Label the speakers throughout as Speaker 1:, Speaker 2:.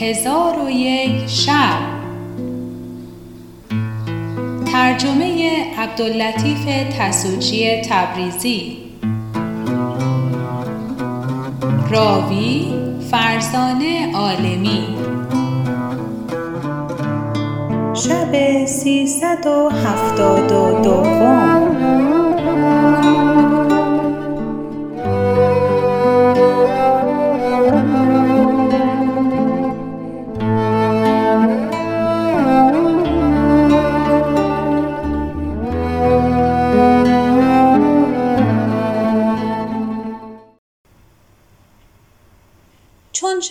Speaker 1: هزار و یک شب. ترجمه عبداللطیف تسوچی تبریزی. راوی فرزانه عالمی. شب سیصد و هفتاد و دوم.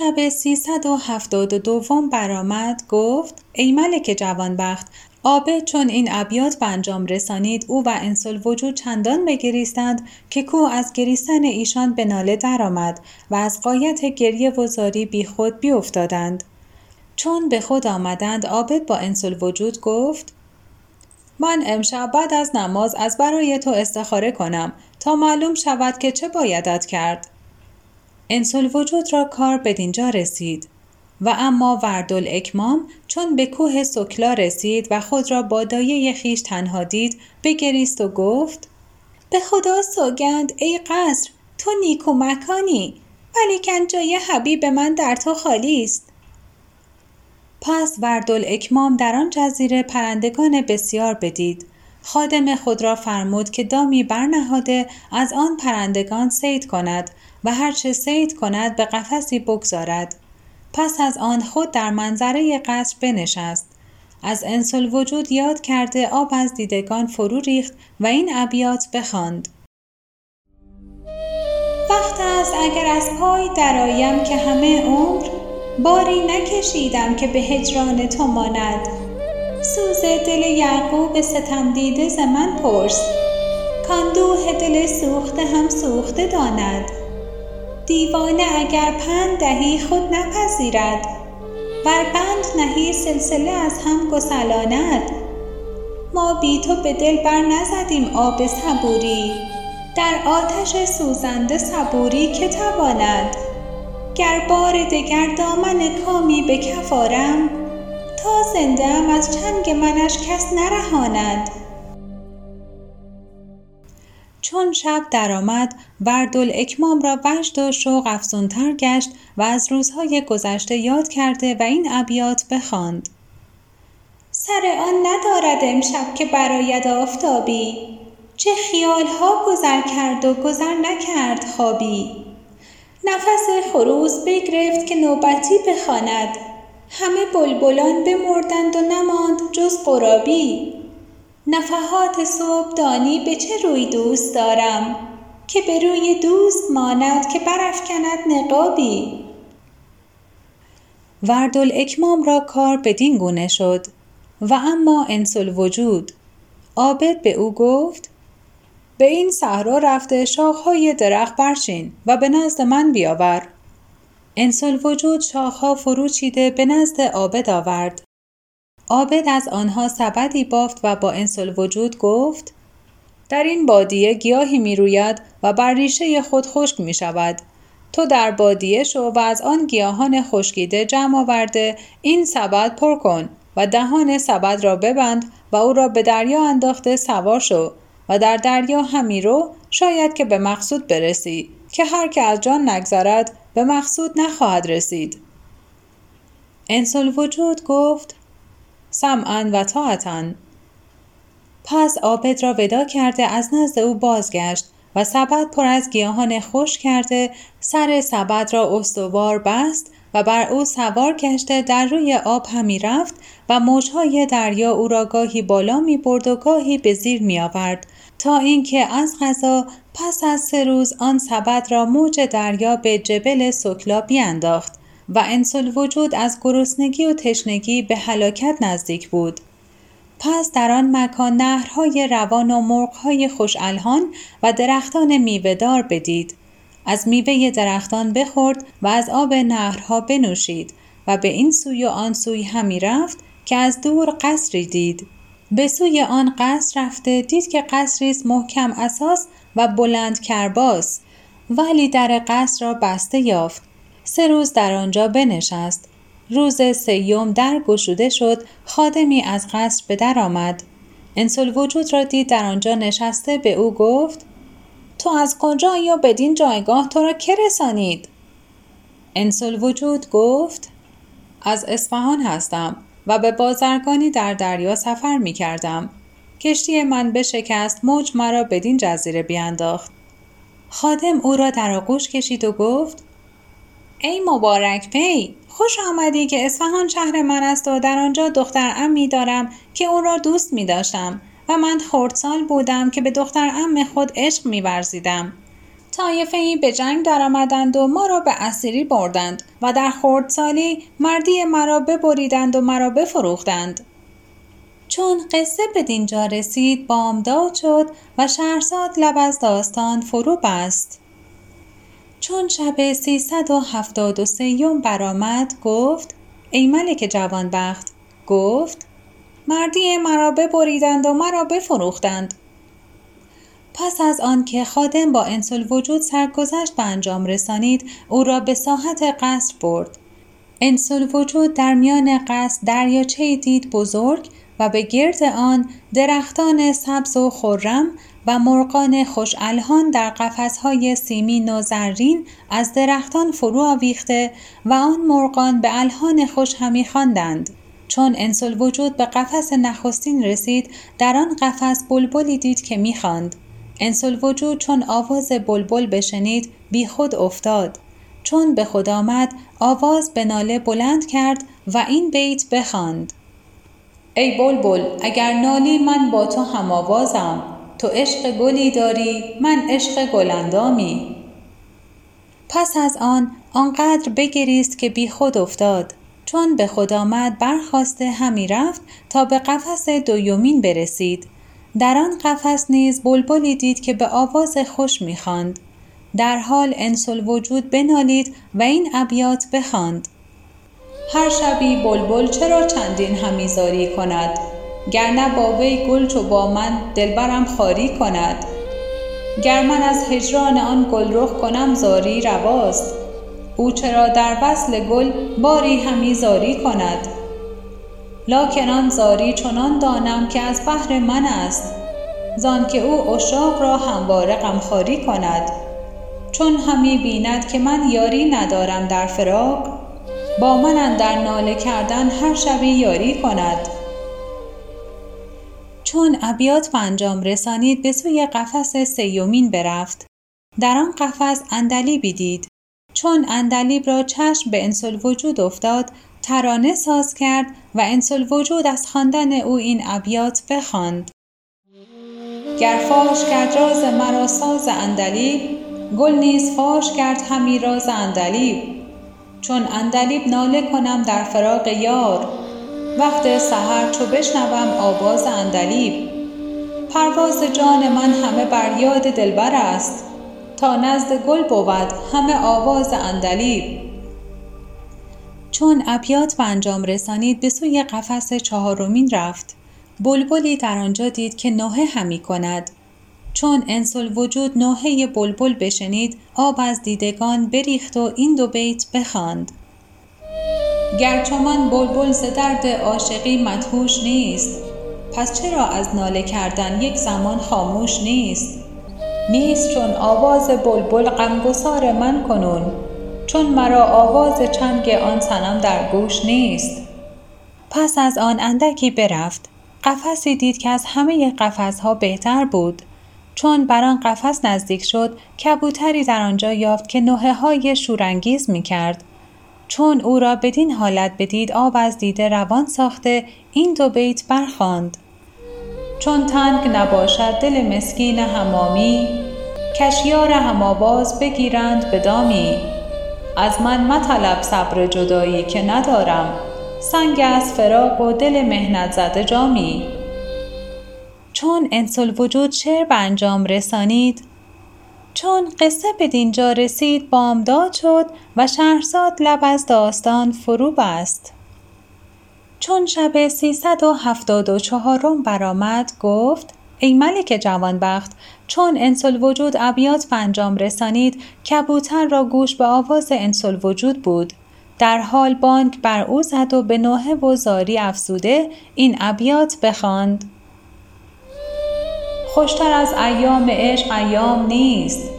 Speaker 1: شب سیصد و هفتاد و دوم برآمد گفت ای ملک جوانبخت عابد چون این ابیات به انجام رسانید او و انس وجود چندان بگریستند که کوه از گریستن ایشان به ناله درآمد و از قایت گریه و بی خود بیافتادند. چون به خود آمدند عابد با انس وجود گفت من امشب بعد از نماز از برای تو استخاره کنم تا معلوم شود که چه بایدت کرد. انسل وجود را کار بدینجا رسید و اما وردل اکمام چون به کوه سکلا رسید و خود را با دایه خیش تنها دید بگریست و گفت به خدا سوگند ای قصر تو نیکو مکانی ولیکن جای حبیب من در تو خالی است. پس وردل اکمام در آن جزیره پرندگان بسیار بدید. خادم خود را فرمود که دامی برنهاده از آن پرندگان سید کند و هرچه سید کند به قفسی بگذارد. پس از آن خود در منظره قصر بنشست. از انسل وجود یاد کرده آب از دیدگان فرو ریخت و این ابیات بخواند. وقت است اگر از پای درآیم که همه عمر باری نکشیدم که به هجران تو ماند. سوز دل یعقوب ستم دیده ز من پرس. کاندوه دل سوخته هم سوخته داند. دیوانه اگر پند دهی خود نپذیرد ور بند نهی سلسله از هم گسلاند. ما بی تو به دل بر نزدیم آب صبوری در آتش سوزنده صبوری که تواند گر بار دگر دامن کامی به کف آرم تا زنده از چنگ منش کس نرهاند. چون شب درآمد اکمام را وجد و شوق افزونتر گشت و از روزهای گذشته یاد کرده و این ابیات بخواند. سر آن ندارد امشب که برآید آفتابی. چه خیالها گذر کرد و گذر نکرد خوابی. نفس خروس بگرفت که نوبتی بخواند. همه بلبلان بمردند و نماند جز غرابی نفحات صبحدانی به چه روی دوست دارم؟ که به روی دوست ماند که برافکند نقابی. اکمام را کار بدین گونه شد و اما انس وجود عابد به او گفت به این صحرا رفته شاخهای درخت برچین و به نزد من بیاور. انس وجود شاخها فرو چیده به نزد عابد آورد. عابد از آنها سبدی بافت و با انسل وجود گفت در این بادیه گیاهی می روید و بر ریشه خود خشک می شود. تو در بادیه شو و از آن گیاهان خشکیده جمع آورده این سبد پر کن و دهان سبد را ببند و او را به دریا انداخته سوار شو و در دریا همی رو شاید که به مقصود برسی که هر که از جان نگذرد به مقصود نخواهد رسید انسل وجود گفت سمعا و طاعتا. پس عابد را ودا کرده از نزد او بازگشت و سبد پر از گیاهان خوش کرده سر سبد را استوار بست و بر او سوار گشته در روی آب همی رفت و موجهای دریا او را گاهی بالا می برد و گاهی به زیر می آورد. تا اینکه از غذا پس از سه روز آن سبد را موج دریا به جبل سکلا بیانداخت و انسل وجود از گرسنگی و تشنگی به هلاکت نزدیک بود. پس در آن مکان نهرهای روان و مرغهای خوش الهان و درختان میوهدار بدید. از میوه درختان بخورد و از آب نهرها بنوشید و به این سوی و آن سوی همی رفت که از دور قصری دید. به سوی آن قصر رفته دید که قصری است محکم اساس و بلند کرباس ولی در قصر را بسته یافت سه روز در آنجا بنشست روز سیوم در گشوده شد خادمی از قصر به در آمد انسل وجود را دید در آنجا نشسته به او گفت تو از کجا یا بدین جایگاه تو را که رسانید انسل وجود گفت از اصفهان هستم و به بازرگانی در دریا سفر می کردم. کشتی من بشکست موج مرا بدین جزیره بیانداخت. خادم او را در آغوش کشید و گفت ای مبارک پی خوش آمدی که اصفهان شهر من است و در آنجا دختر امی دارم که او را دوست می داشتم و من خردسال بودم که به دختر ام خود عشق می ورزیدم. طایفه ای به جنگ درآمدند و ما را به اسیری بردند و در خردسالی مردی مرا ببریدند و مرا بفروختند چون قصه به دینجا رسید بامداد شد و شهرزاد لب از داستان فرو بست چون شب سیصد و هفتاد و سیوم برآمد گفت ای ملک جوانبخت گفت مردی مرا ببریدند و مرا بفروختند. پس از آنکه خادم با انسل وجود سرگذشت به انجام رسانید او را به ساحت قصر برد. انسل وجود در میان قصر دریاچه دید بزرگ و به گرد آن درختان سبز و خرم و مرغان خوش الهان در قفسهای سیمین و زرین از درختان فرو آویخته و آن مرغان به الهان خوش همی خواندند. چون انسل وجود به قفس نخستین رسید در آن قفس بلبلی دید که می‌خواند انسل وجود چون آواز بلبل بشنید بی خود افتاد. چون به خود آمد آواز به ناله بلند کرد و این بیت بخواند. ای بلبل اگر نالی من با تو هم آوازم تو عشق گلی داری من عشق گلندامی. پس از آن آنقدر بگریست که بی خود افتاد. چون به خود آمد برخواسته همی رفت تا به قفس دویومین برسید. در آن قفس نیز بلبلی دید که به آواز خوش می‌خواند در حال انسل وجود بنالید و این ابیات بخواند. هر شبی بلبل چرا چندین همیزاری کند؟ گر با وی گل چو با من دلبرم خاری کند. گر من از هجران آن گلرخ کنم زاری رواست. او چرا در وصل گل باری همی زاری کند. لاکن آن زاری چنان دانم که از بهر من است. که او اشاق را همواره غمخواری کند. چون همی بیند که من یاری ندارم در فراق با من در ناله کردن هر شبی یاری کند. چون ابیات به انجام رسانید به سوی قفس سیومین برفت. در آن قفس اندلیبی دید چون اندلیب را چشم به انسل وجود افتاد ترانه ساز کرد و انسل وجود از خواندن او این ابیات بخواند. گر فاش کرد راز مرا ساز اندلیب گل نیز فاش کرد همی راز اندلیب. چون اندلیب ناله کنم در فراق یار وقت سحر چو بشنوم آواز اندلیب پرواز جان من همه بر یاد دلبر است. تا نزد گل بود همه آواز اندلیب چون ابیات به انجام رسانید به سوی قفس چهارمین رفت. بلبلی در آنجا دید که نوحه همی کند. چون انسل وجود نوحه بلبل بشنید آب از دیدگان بریخت و این دو بیت بخواند. گرچه من بلبل ز درد عاشقی مدهوش نیست پس چرا از ناله کردن یک زمان خاموش نیست؟ نیست چون آواز بلبل غمگسار من کنون چون مرا آواز چنگ آن صنم در گوش نیست. پس از آن اندکی برفت قفسی دید که از همه قفسها بهتر بود. چون بر آن قفس نزدیک شد کبوتری در آنجا یافت که نوحه های شورانگیز می کرد. چون او را بدین حالت بدید آب از دیده روان ساخته این دو بیت برخواند چون تنگ نباشد دل مسکین همامی کشیار هماباز بگیرند به دامی. از من مطلب صبر جدایی که ندارم سنگ از فراق و دل مهنت زده جامی. چون انسل وجود شعر به انجام رسانید چون قصه به دینجا رسید بامداد شد و شهرزاد لب از داستان فرو بست. چون شب سیصد و هفتاد و چهارم برآمد گفت ای ملک جوانبخت چون انسل وجود ابیات به انجام رسانید کبوتر را گوش به آواز انسل وجود بود. در حال بانک بر او زد و به نوحه و زاری افسوده این ابیات بخواند. خوشتر از ایام عشق ایام نیست.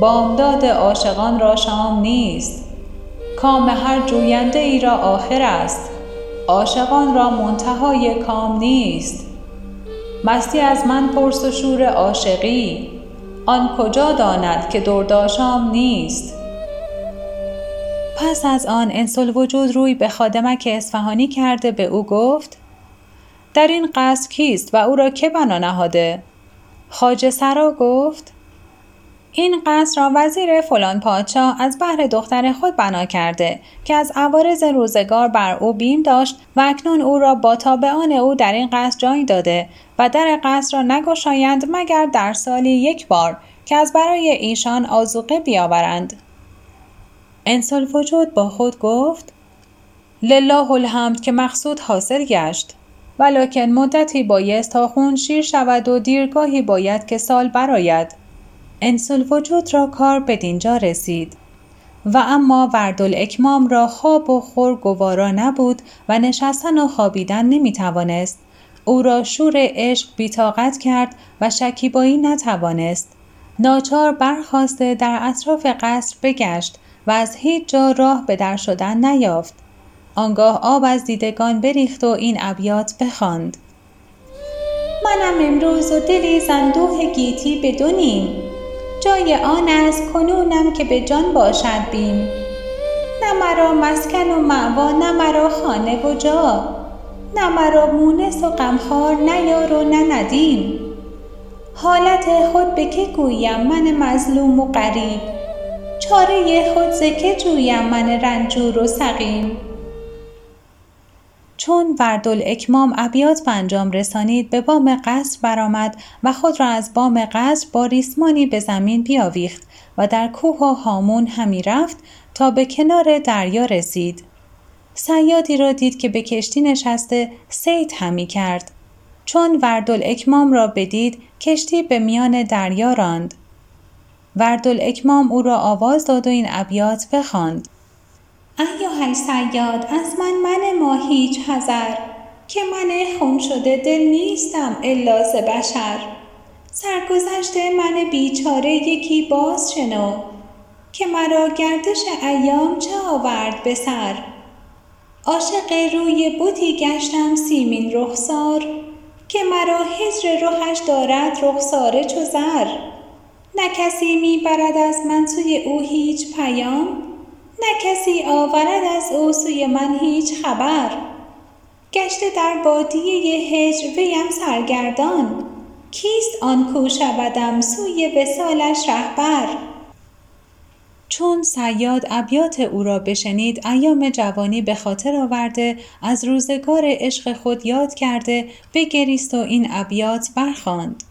Speaker 1: بامداد عاشقان را شام نیست. کام هر جوینده ای را آخر است. عاشقان را منتهای کام نیست. مستی از من پرس و شور عاشقی. آن کجا داند که درداشام نیست؟ پس از آن انسل وجود روی به خادمک اصفهانی کرده به او گفت در این قصر کیست و او را که بنا نهاده؟ خاجه سرا گفت این قصر را وزیر فلان پادشاه از بهر دختر خود بنا کرده که از عوارض روزگار بر او بیم داشت و اکنون او را با تابعان او در این قصر جای داده و در قصر را نگشایند مگر در سالی یک بار که از برای ایشان آزوقه بیاورند. انسال وجود با خود گفت لله الحمد که مقصود حاصل گشت. ولکن مدتی بایست تا خون شیر شود و دیرگاهی باید که سال براید انسل وجود را کار به دینجا رسید و اما وردل اکمام را خواب و خور گوارا نبود و نشستن و خوابیدن نمی توانست. او را شور عشق بیتاقت کرد و شکیبایی نتوانست. ناچار برخواسته در اطراف قصر بگشت و از هیچ جا راه به در شدن نیافت. آنگاه آب از دیدگان بریخت و این ابیات بخواند. منم امروز و دلی زندوه گیتی بدونیم. جای آن است کنونم که به جان باشد بیم. نه مرا مسکن و معوا نه مرا خانه و جا. نه مرا مونس و غمخوار نه یار و نه ندیم. حالت خود به که گویم من مظلوم و غریب؟ چاره خود ز که جویم من رنجور و سقیم؟ چون اکمام ابیات به انجام رسانید به بام قصر برآمد و خود را از بام قصر با ریسمانی به زمین بیاویخت و در کوه و هامون همی رفت تا به کنار دریا رسید. سیادی را دید که به کشتی نشسته سید همی کرد. چون اکمام را بدید کشتی به میان دریا راند. اکمام او را آواز داد و این ابیات بخواند. ایها سیاد از من من ما هیچ حذر که من خون شده دل نیستم الا ز بشر. سرگذشته من بیچاره یکی باز شنو که مرا گردش ایام چه آورد به سر. عاشق روی بتی گشتم سیمین رخسار که مرا هجر رخش دارد رخساره چو زر. نه کسی می برد از من سوی او هیچ پیام نه کسی آورد از او سوی من هیچ خبر. گشته در بادیه هجر ویم سرگردان. کیست آن کو شودم سوی وصالش رهبر؟ چون سیاد ابیات او را بشنید ایام جوانی به خاطر آورده از روزگار عشق خود یاد کرده بگریست و این ابیات برخواند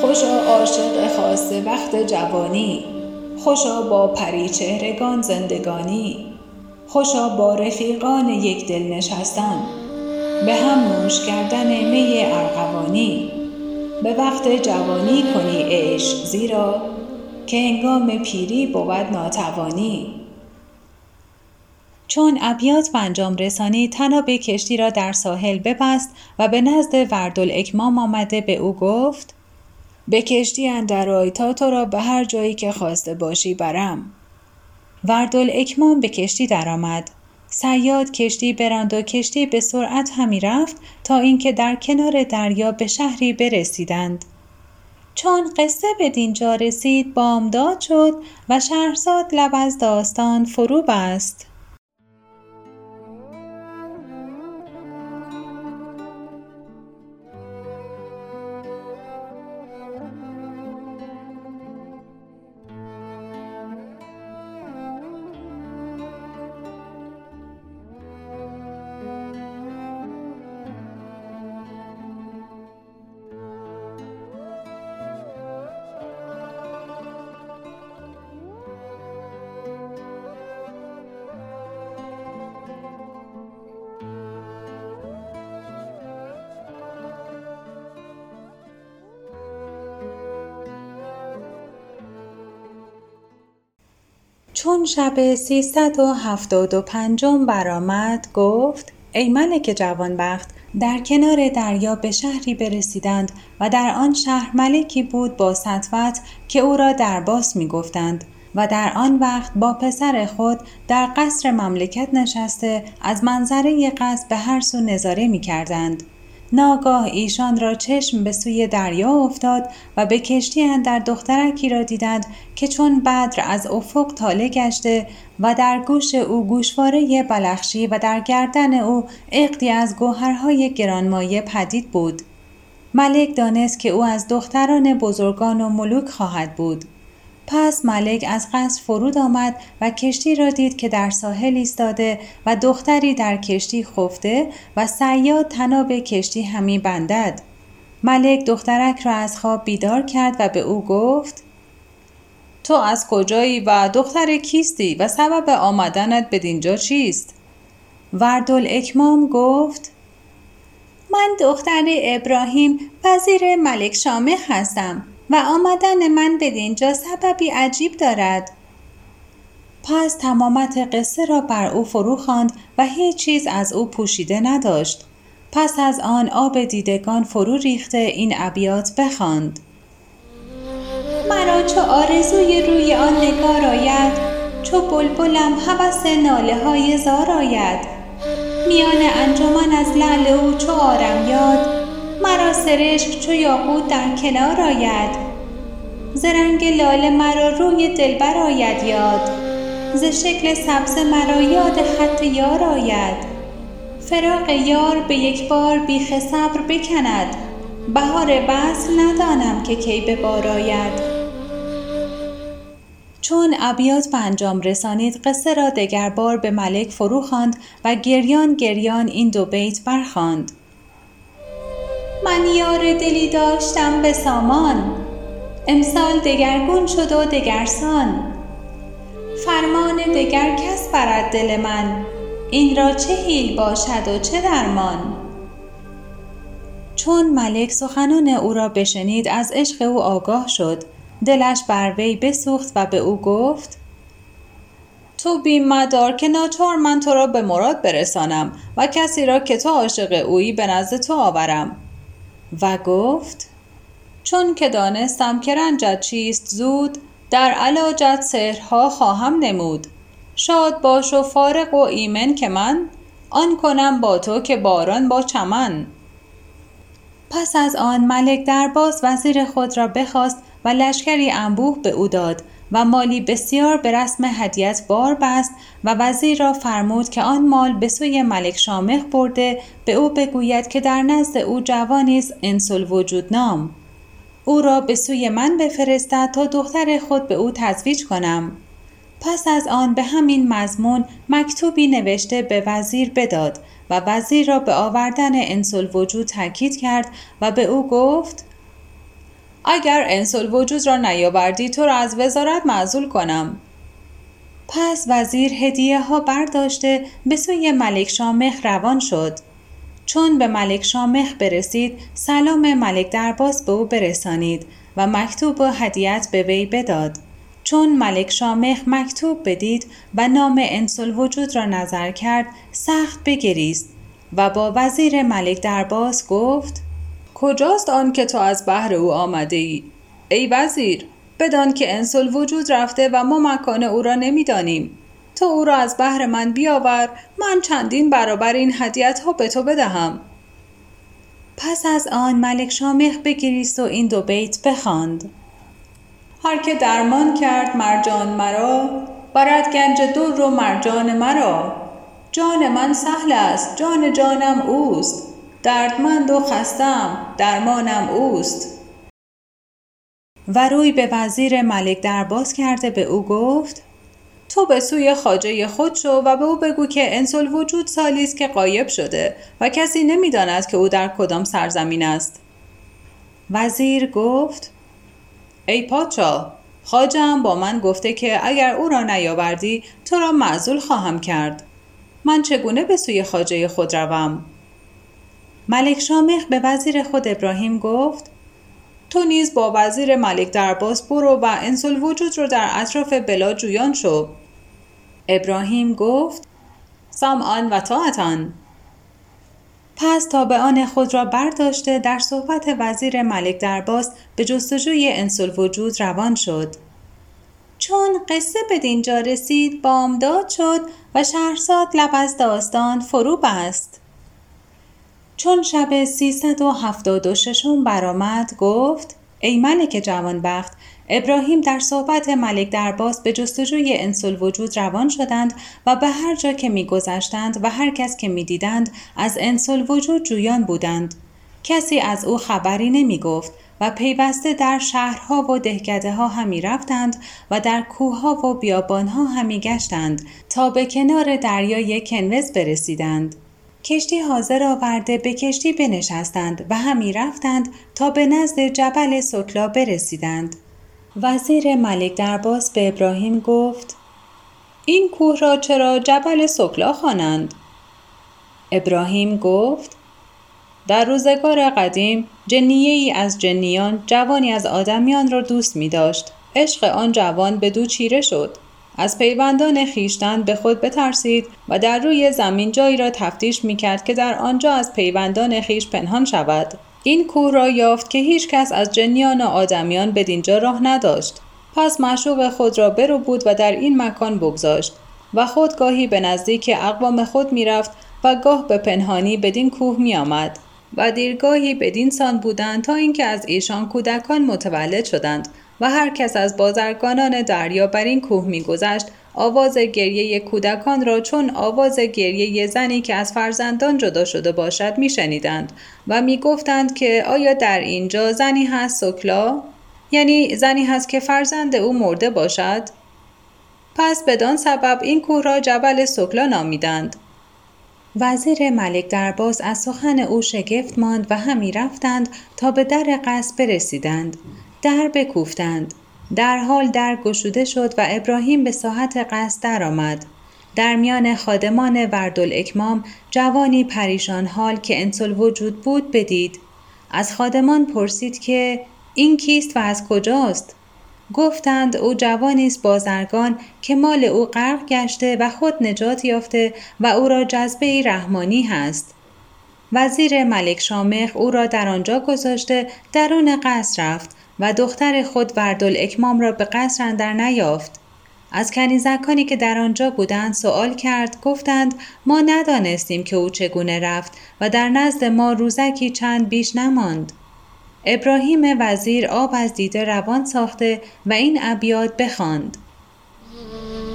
Speaker 1: خوشا عاشق خاصه وقت جوانی. خوشا با پری چهرگان زندگانی خوشا با رفیقان یک دل نشستن به هم نوش کردن می ارغوانی. به وقت جوانی کنی عشق زیرا که هنگام پیری بود ناتوانی. چون ابیات انجام رسانی تناب کشتی را در ساحل ببست و به نزد وردل اکمام آمده به او گفت به کشتی اندرای تا تو را به هر جایی که خواسته باشی برم. وردل اکمام به کشتی درآمد. سیاد کشتی براند و کشتی به سرعت همی رفت تا اینکه در کنار دریا به شهری برسیدند. چون قصه به دینجا رسید بامداد شد و شهرزاد لب از داستان فرو بست. چون شب سیصد و هفتاد و پنجم برآمد گفت ای ملک جوانبخت در کنار دریا به شهری برسیدند و در آن شهر ملکی بود با سطوت که او را درباس می گفتند و در آن وقت با پسر خود در قصر مملکت نشسته از منظره قصر به هر سو نظاره می کردند. ناگاه ایشان را چشم به سوی دریا افتاد و به کشتی در دخترکی را دیدند که چون بدر از افق تاله گشته و در گوش او گوشواره بلخشی و در گردن او اقدی از گوهرهای گرانمایه پدید بود. ملک دانست که او از دختران بزرگان و ملوک خواهد بود. پس ملک از قصر فرود آمد و کشتی را دید که در ساحل ایستاده و دختری در کشتی خفته و سیاد تناب کشتی همی بندد ملک دخترک را از خواب بیدار کرد و به او گفت تو از کجایی و دختر کیستی و سبب آمدنت به دینجا چیست؟ وردل اکمام گفت من دختر ابراهیم وزیر ملک شامخ هستم و آمدن من به دینجا سببی عجیب دارد. پس تمامت قصه را بر او فرو خواند و هیچ چیز از او پوشیده نداشت. پس از آن آب دیدگان فرو ریخته این ابیات بخواند. مرا چو آرزوی روی آن نگار آید چو بلبلم هوس ناله های زار آید. میان انجمن از لعل او چو آرم یاد مرا سرشک چو یاقوت در کنار آید. ز رنگ لاله مرا روی دلبر آید یاد. ز شکل سبز مرا یاد خط یار آید. فراق یار به یک بار بیخ صبر بکند. بهار وصل ندانم که کی به بار آید. چون ابیات به انجام رسانید قصه را دگربار به ملک فرو خواند و گریان گریان این دو بیت برخواند. من یار دلی داشتم به سامان. امسال دگرگون شد و دگرسان. فرمان دگر کس برد دل من این را چه هیل باشد و چه درمان. چون ملک سخنان او را بشنید از عشق او آگاه شد. دلش بر وی بسوخت و به او گفت تو بیم مدار که ناچار من تو را به مراد برسانم و کسی را که تو عاشق اویی به نزد تو آورم. و گفت چون که دانستم که رنجت چیست زود در علاجت سحرها خواهم نمود. شاد باش و فارغ و ایمن که من آن کنم با تو که باران با چمن. پس از آن ملک درباز وزیر خود را بخواست و لشکری انبوه به او داد و مالی بسیار به رسم هدیت بار بست و وزیر را فرمود که آن مال به سوی ملک شامخ برده به او بگوید که در نزد او جوانی است انسل وجود نام. او را به سوی من بفرستد تا دختر خود به او تزویج کنم. پس از آن به همین مضمون مکتوبی نوشته به وزیر بداد و وزیر را به آوردن انسل وجود تاکید کرد و به او گفت اگر انسل وجود را نیاوردی تو را از وزارت معزول کنم. پس وزیر هدیه ها برداشته به سوی ملک شامخ روان شد. چون به ملک شامخ برسید سلام ملک درباس به او برسانید و مکتوب و هدیت به وی بداد. چون ملک شامخ مکتوب بدید و نام انسل وجود را نظر کرد سخت بگریست و با وزیر ملک درباس گفت کجاست آن که تو از بحر او آمده ای؟ ای وزیر بدان که انسل وجود رفته و ما مکان او را نمی‌دانیم. تو او را از بحر من بیاور من چندین برابر این هدیت ها به تو بدهم. پس از آن ملک شامخ بگریست و این دو بیت بخواند. هر که درمان کرد مرجان مرا برد گنج در و مرجان مرا. جان من سهل است جان جانم اوست. دردمند و خستم درمانم اوست. و روی به وزیر ملک درباز کرده به او گفت تو به سوی خاجه خود شو و به او بگو که انسل وجود سالی است که قایب شده و کسی نمی‌داند که او در کدام سرزمین است. وزیر گفت ای پادشاه خاجم با من گفته که اگر او را نیاوردی تو را معزول خواهم کرد. من چگونه به سوی خاجه خود روم؟ ملک شامخ به وزیر خود ابراهیم گفت تو نیز با وزیر ملک درباس برو و انسل وجود رو در اطراف بلا جویان شو. ابراهیم گفت سامعان و طاعتان. پس تا به آن خود را برداشته در صحبت وزیر ملک درباس به جستجوی انسل وجود روان شد. چون قصه به دینجا رسید بامداد شد و شهرزاد لب از داستان فرو بست چون شب سیصد و هفتاد و ششم برآمد گفت ای ملک جوانبخت ابراهیم در صحبت ملک درباس به جستجوی انسل وجود روان شدند و به هر جا که میگذشتند و هر کس که می‌دیدند از انسل وجود جویان بودند کسی از او خبری نمی گفت و پیوسته در شهرها و دهکده ها همی رفتند و در کوهها و بیابانها همی گشتند تا به کنار دریای کنوز برسیدند. کشتی حاضر آورده به کشتی بنشستند و همی رفتند تا به نزد جبل سکلا برسیدند. وزیر ملک درباس به ابراهیم گفت این کوه را چرا جبل سکلا خوانند؟ ابراهیم گفت در روزگار قدیم جنیه ای از جنیان جوانی از آدمیان را دوست می داشت. عشق آن جوان به دو چیره شد. از پیوندان خیشتن به خود بترسید و در روی زمین جایی را تفتیش می کرد که در آنجا از پیوندان خیش پنهان شود. این کوه را یافت که هیچ کس از جنیان و آدمیان به دینجا راه نداشت. پس معشوق خود را برو بود و در این مکان بگذاشت و خود گاهی به نزدیک اقوام خود می‌رفت و گاه به پنهانی بدین کوه می آمد. و دیرگاهی بدین سان بودند تا اینکه از ایشان کودکان متولد شدند و هر کس از بازرگانان دریا بر این کوه میگذشت. آواز گریه کودکان را چون آواز گریه زنی که از فرزندان جدا شده باشد میشنیدند و می‌گفتند که آیا در اینجا زنی هست سکلا؟ یعنی زنی هست که فرزند او مرده باشد؟ پس بدان سبب این کوه را جبل سکلا نامیدند. وزیر ملک درباز از سخن او شگفت ماند و همی رفتند تا به در قصد برسیدند. در بکوفتند. در حال در گشوده شد و ابراهیم به ساحت قصد درآمد. در میان خادمان وردالاکمام جوانی پریشان حال که انسل وجود بود بدید. از خادمان پرسید که این کیست و از کجاست؟ گفتند او جوانی است بازرگان که مال او غرق گشته و خود نجات یافته و او را جذبه رحمانی هست. وزیر ملک شامخ او را در آنجا گذاشته درون قصر رفت و دختر خود وردل اکمام را به قصر اندر نیافت. از کنیزکانی که در آنجا بودند سوال کرد گفتند ما ندانستیم که او چگونه رفت و در نزد ما روزکی چند بیش نماند. ابراهیم وزیر آب از دیده روان ساخته و این ابیات بخواند.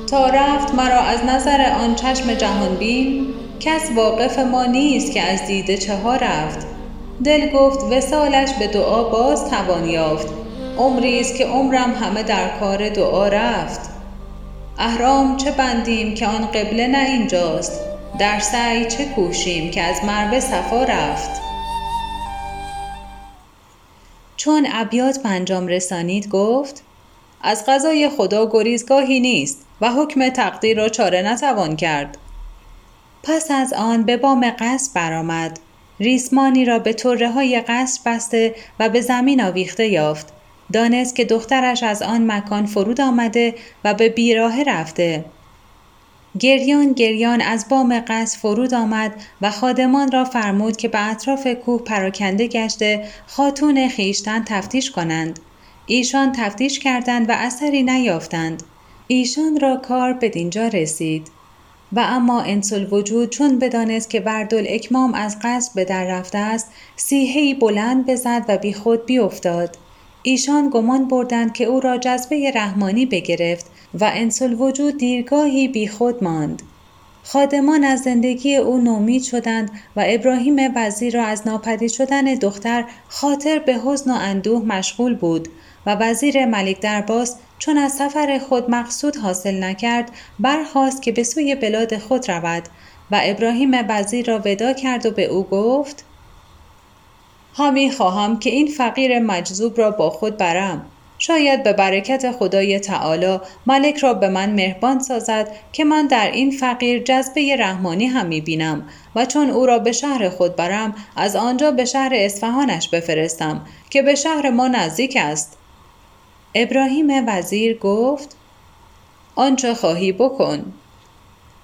Speaker 1: تا رفت مرا از نظر آن چشم جهانبین کس واقف ما نیست که از دیده چه ها رفت. دل گفت وسالش به دعا باز توان یافت. عمری است که عمرم همه در کار دعا رفت. اهرام چه بندیم که آن قبله نه اینجاست. در سعی چه کوشیم که از مروه صفا رفت. چون ابیات پنجام رسانید گفت از غذای خدا گریزگاهی نیست و حکم تقدیر را چاره نتوان کرد. پس از آن به بام قصر برآمد. ریسمانی را به طره های قصر بسته و به زمین آویخته یافت. دانست که دخترش از آن مکان فرود آمده و به بیراه رفته. گریان گریان از بام قصر فرود آمد و خادمان را فرمود که به اطراف کوه پراکنده گشته خاتون خیشتن تفتیش کنند. ایشان تفتیش کردند و اثری نیافتند. ایشان را کار به دینجا رسید. و اما انسل وجود چون بدانست که وردل اکمام از قصد به در رفته است سیهی بلند بزد و بی خود بیافتاد ایشان گمان بردند که او را جذبه رحمانی بگرفت و انسل وجود دیرگاهی بی خود ماند. خادمان از زندگی او نومید شدند و ابراهیم وزیر را از ناپدید شدن دختر خاطر به حزن و اندوه مشغول بود و وزیر ملک درباس چون از سفر خود مقصود حاصل نکرد برخواست که به سوی بلاد خود رود و ابراهیم وزیر را ودا کرد و به او گفت همی خواهم که این فقیر مجذوب را با خود برم. شاید به برکت خدای تعالی ملک را به من مهربان سازد که من در این فقیر جذبه رحمانی هم می بینم و چون او را به شهر خود برم از آنجا به شهر اصفهانش بفرستم که به شهر ما نزدیک است. ابراهیم وزیر گفت آنچه خواهی بکن.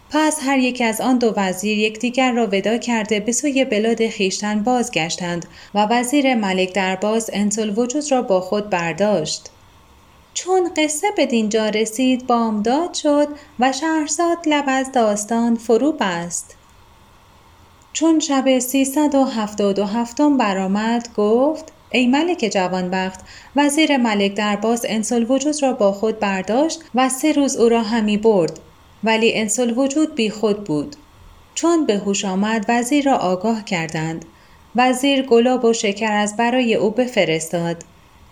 Speaker 1: پس هر یک از آن دو وزیر یکدیگر را ودا کرده به سوی بلاد خیشتن بازگشتند و وزیر ملک درباز انسل وجود را با خود برداشت. چون قصه به دینجا رسید بامداد شد و شهرزاد لب از داستان فرو بست. چون شب سیصد و هفتاد و هفتم برآمد گفت ای ملک جوانبخت وزیر ملک درباز انسل وجود را با خود برداشت و سه روز او را همی برد ولی انسل وجود بی خود بود. چون به هوش آمد وزیر را آگاه کردند. وزیر گلاب و شکر از برای او بفرستاد.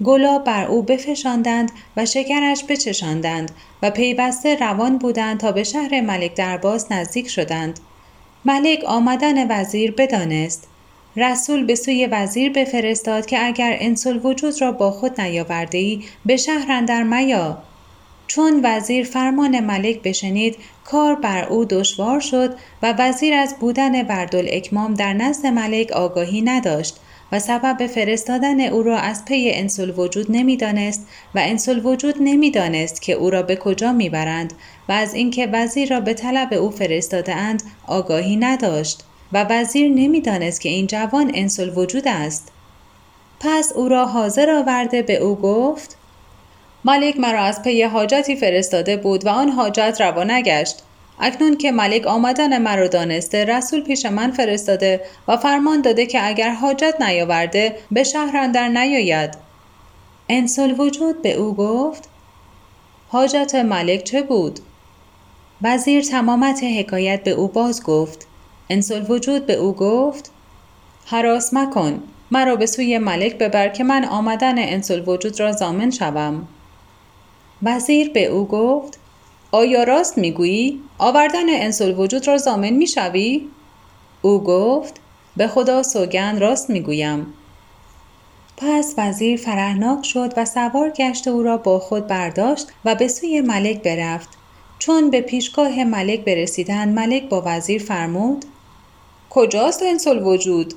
Speaker 1: گلاب بر او بفشاندند و شکرش بچشاندند و پیوسته روان بودند تا به شهر ملک درباز نزدیک شدند. ملک آمدن وزیر بدانست. رسول به سوی وزیر بفرستاد که اگر انس الوجود را با خود نیاورده ای به شهر اندر میا. چون وزیر فرمان ملک بشنید کار بر او دشوار شد و وزیر از بودن اکمام در نزد ملک آگاهی نداشت و سبب فرستادن او را از پی انس الوجود نمی‌دانست و انس الوجود نمی‌دانست که او را به کجا می‌برند و از اینکه وزیر را به طلب او فرستاده اند آگاهی نداشت. و وزیر نمی‌دانست که این جوان انسل وجود است. پس او را حاضر آورده به او گفت ملک مرا از پی حاجتی فرستاده بود و آن حاجت روا نگشت اکنون که ملک آمدن مرا دانسته رسول پیش من فرستاده و فرمان داده که اگر حاجت نیاورده به شهر اندر نیاید. انسل وجود به او گفت حاجت ملک چه بود؟ وزیر تمامت حکایت به او باز گفت انسل وجود به او گفت حراس مکن مرا به سوی ملک ببر که من آمدن انسل وجود را زامن شوم. وزیر به او گفت آیا راست می‌گویی؟ آوردن انسل وجود را زامن می‌شوی؟ او گفت به خدا سوگند راست می‌گویم. پس وزیر فرهناک شد و سوار گشت او را با خود برداشت و به سوی ملک برفت. چون به پیشگاه ملک برسیدند ملک با وزیر فرمود کجاست انسل وجود؟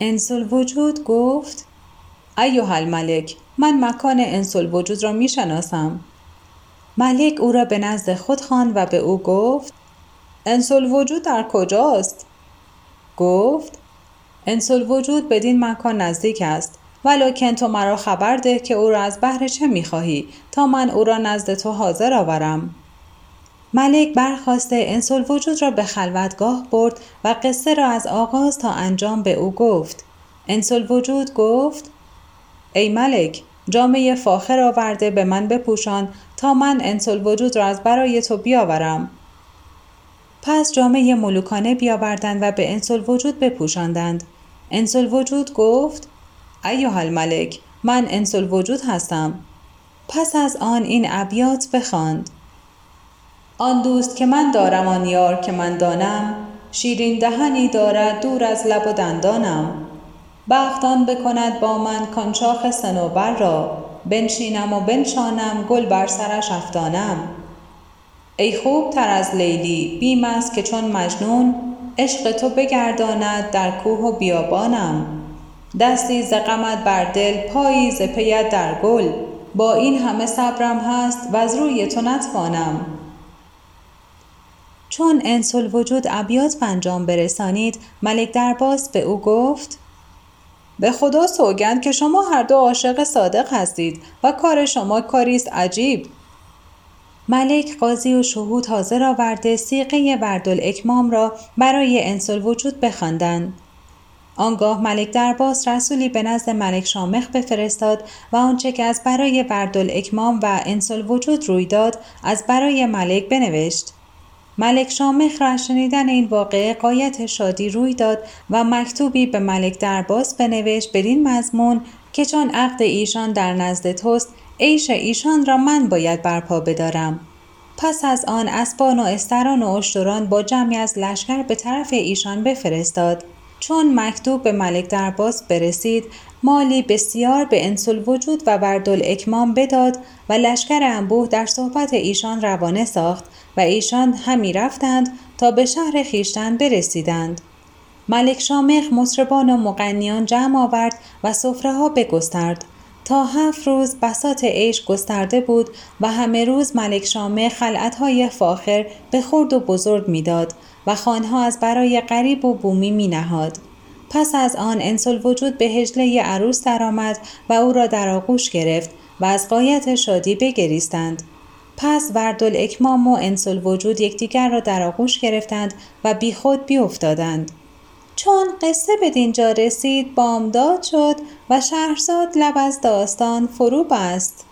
Speaker 1: انسل وجود گفت ایوه الملک من مکان انسل وجود را می‌شناسم. ملک او را به نزد خود خواند و به او گفت انسل وجود در کجاست؟ گفت انسل وجود بدین مکان نزدیک است ولکن تو مرا خبر ده که او را از بهر چه می‌خواهی تا من او را نزد تو حاضر آورم. ملک برخواسته انسل وجود را به خلوتگاه برد و قصه را از آغاز تا انجام به او گفت. انسل وجود گفت ای ملک جامعه فاخر آورده به من بپوشان تا من انسل وجود را از برای تو بیاورم. پس جامعه ملوکانه بیاوردند و به انسل وجود بپوشاندند. انسل وجود گفت ایوه الملک من انسل وجود هستم. پس از آن این ابیات بخواند. آن دوست که من دارم آن یار که من دانم. شیرین دهنی دارد دور از لب و دندانم. بختان بکند با من کان شاخ صنوبر را. بنشینم و بنشانم گل بر سرش افدانم ای خوب تر از لیلی بیم است که چون مجنون عشق تو بگرداند در کوه و بیابانم. دستی ز غمت بر دل پایی ز پیت در گل. با این همه صبرم هست و از روی تو نتوانم. چون انسل وجود ابیات پنجام برسانید ملک درباس به او گفت به خدا سوگند که شما هر دو عاشق صادق هستید و کار شما کاری است عجیب. ملک قاضی و شهود حاضر آورده سیقه اکمام را برای انسل وجود بخواندند. آنگاه ملک درباس رسولی به نزد ملک شامخ بفرستاد و آنچه که از برای اکمام و انسل وجود روی داد از برای ملک بنوشت. ملک شامخ را شنیدن این واقعه قایت شادی روی داد و مکتوبی به ملک درباس بنوشت بدین مضمون که چون عقد ایشان در نزد توست عیش ایشان را من باید برپا بدارم. پس از آن اسبان و استران و اشتران با جمعی از لشکر به طرف ایشان بفرستاد. چون مکتوب به ملک درباس برسید مالی بسیار به انسل وجود و بردل اکمام بداد و لشکر انبوه در صحبت ایشان روانه ساخت و ایشان همی رفتند تا به شهر خیشتن برسیدند ملک شامخ مصربان و مقنیان جمع آورد و سفره ها بگسترد تا هفت روز بسات عیش گسترده بود و همه روز ملک شامه خلعتهای فاخر به خرد و بزرگ می‌داد و خانها از برای غریب و بومی می نهاد. پس از آن انسل وجود به هجله عروس درآمد و او را در آغوش گرفت و از قایت شادی بگریستند. پس وردل اکمام و انسل وجود یکدیگر را در آغوش گرفتند و بیخود بیافتادند. چون قصه به دینجا رسید بامداد شد و شهرزاد لب از داستان فرو بست